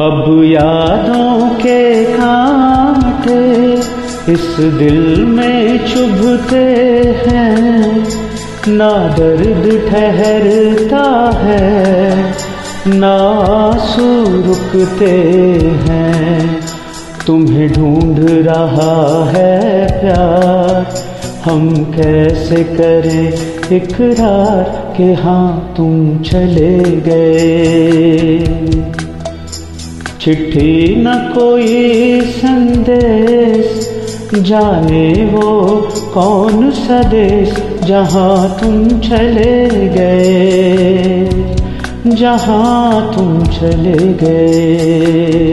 अब यादों के कांटे इस दिल में चुभते हैं। ना दर्द ठहरता है, ना आँसू रुकते हैं। तुम्हें ढूंढ रहा है प्यार, हम कैसे करें इकरार के हाँ तुम चले गए। चिट्ठी न कोई संदेश। जाने वो कौन सा देश जहाँ तुम चले गए? जहाँ तुम चले गए।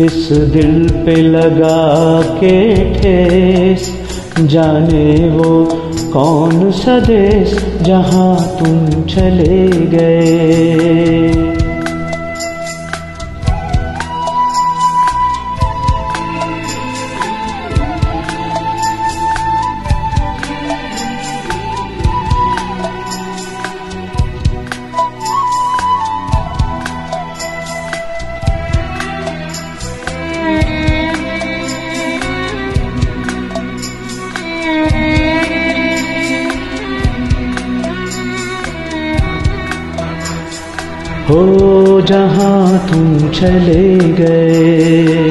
इस दिल पे लगा के ठेस। जाने वो कौन सा देश जहाँ तुम चले गए? हो जहाँ तुम चले गए।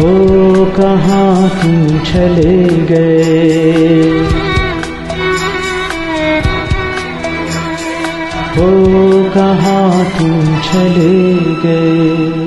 हो कहाँ तुम चले गए। हो कहाँ तुम चले गए।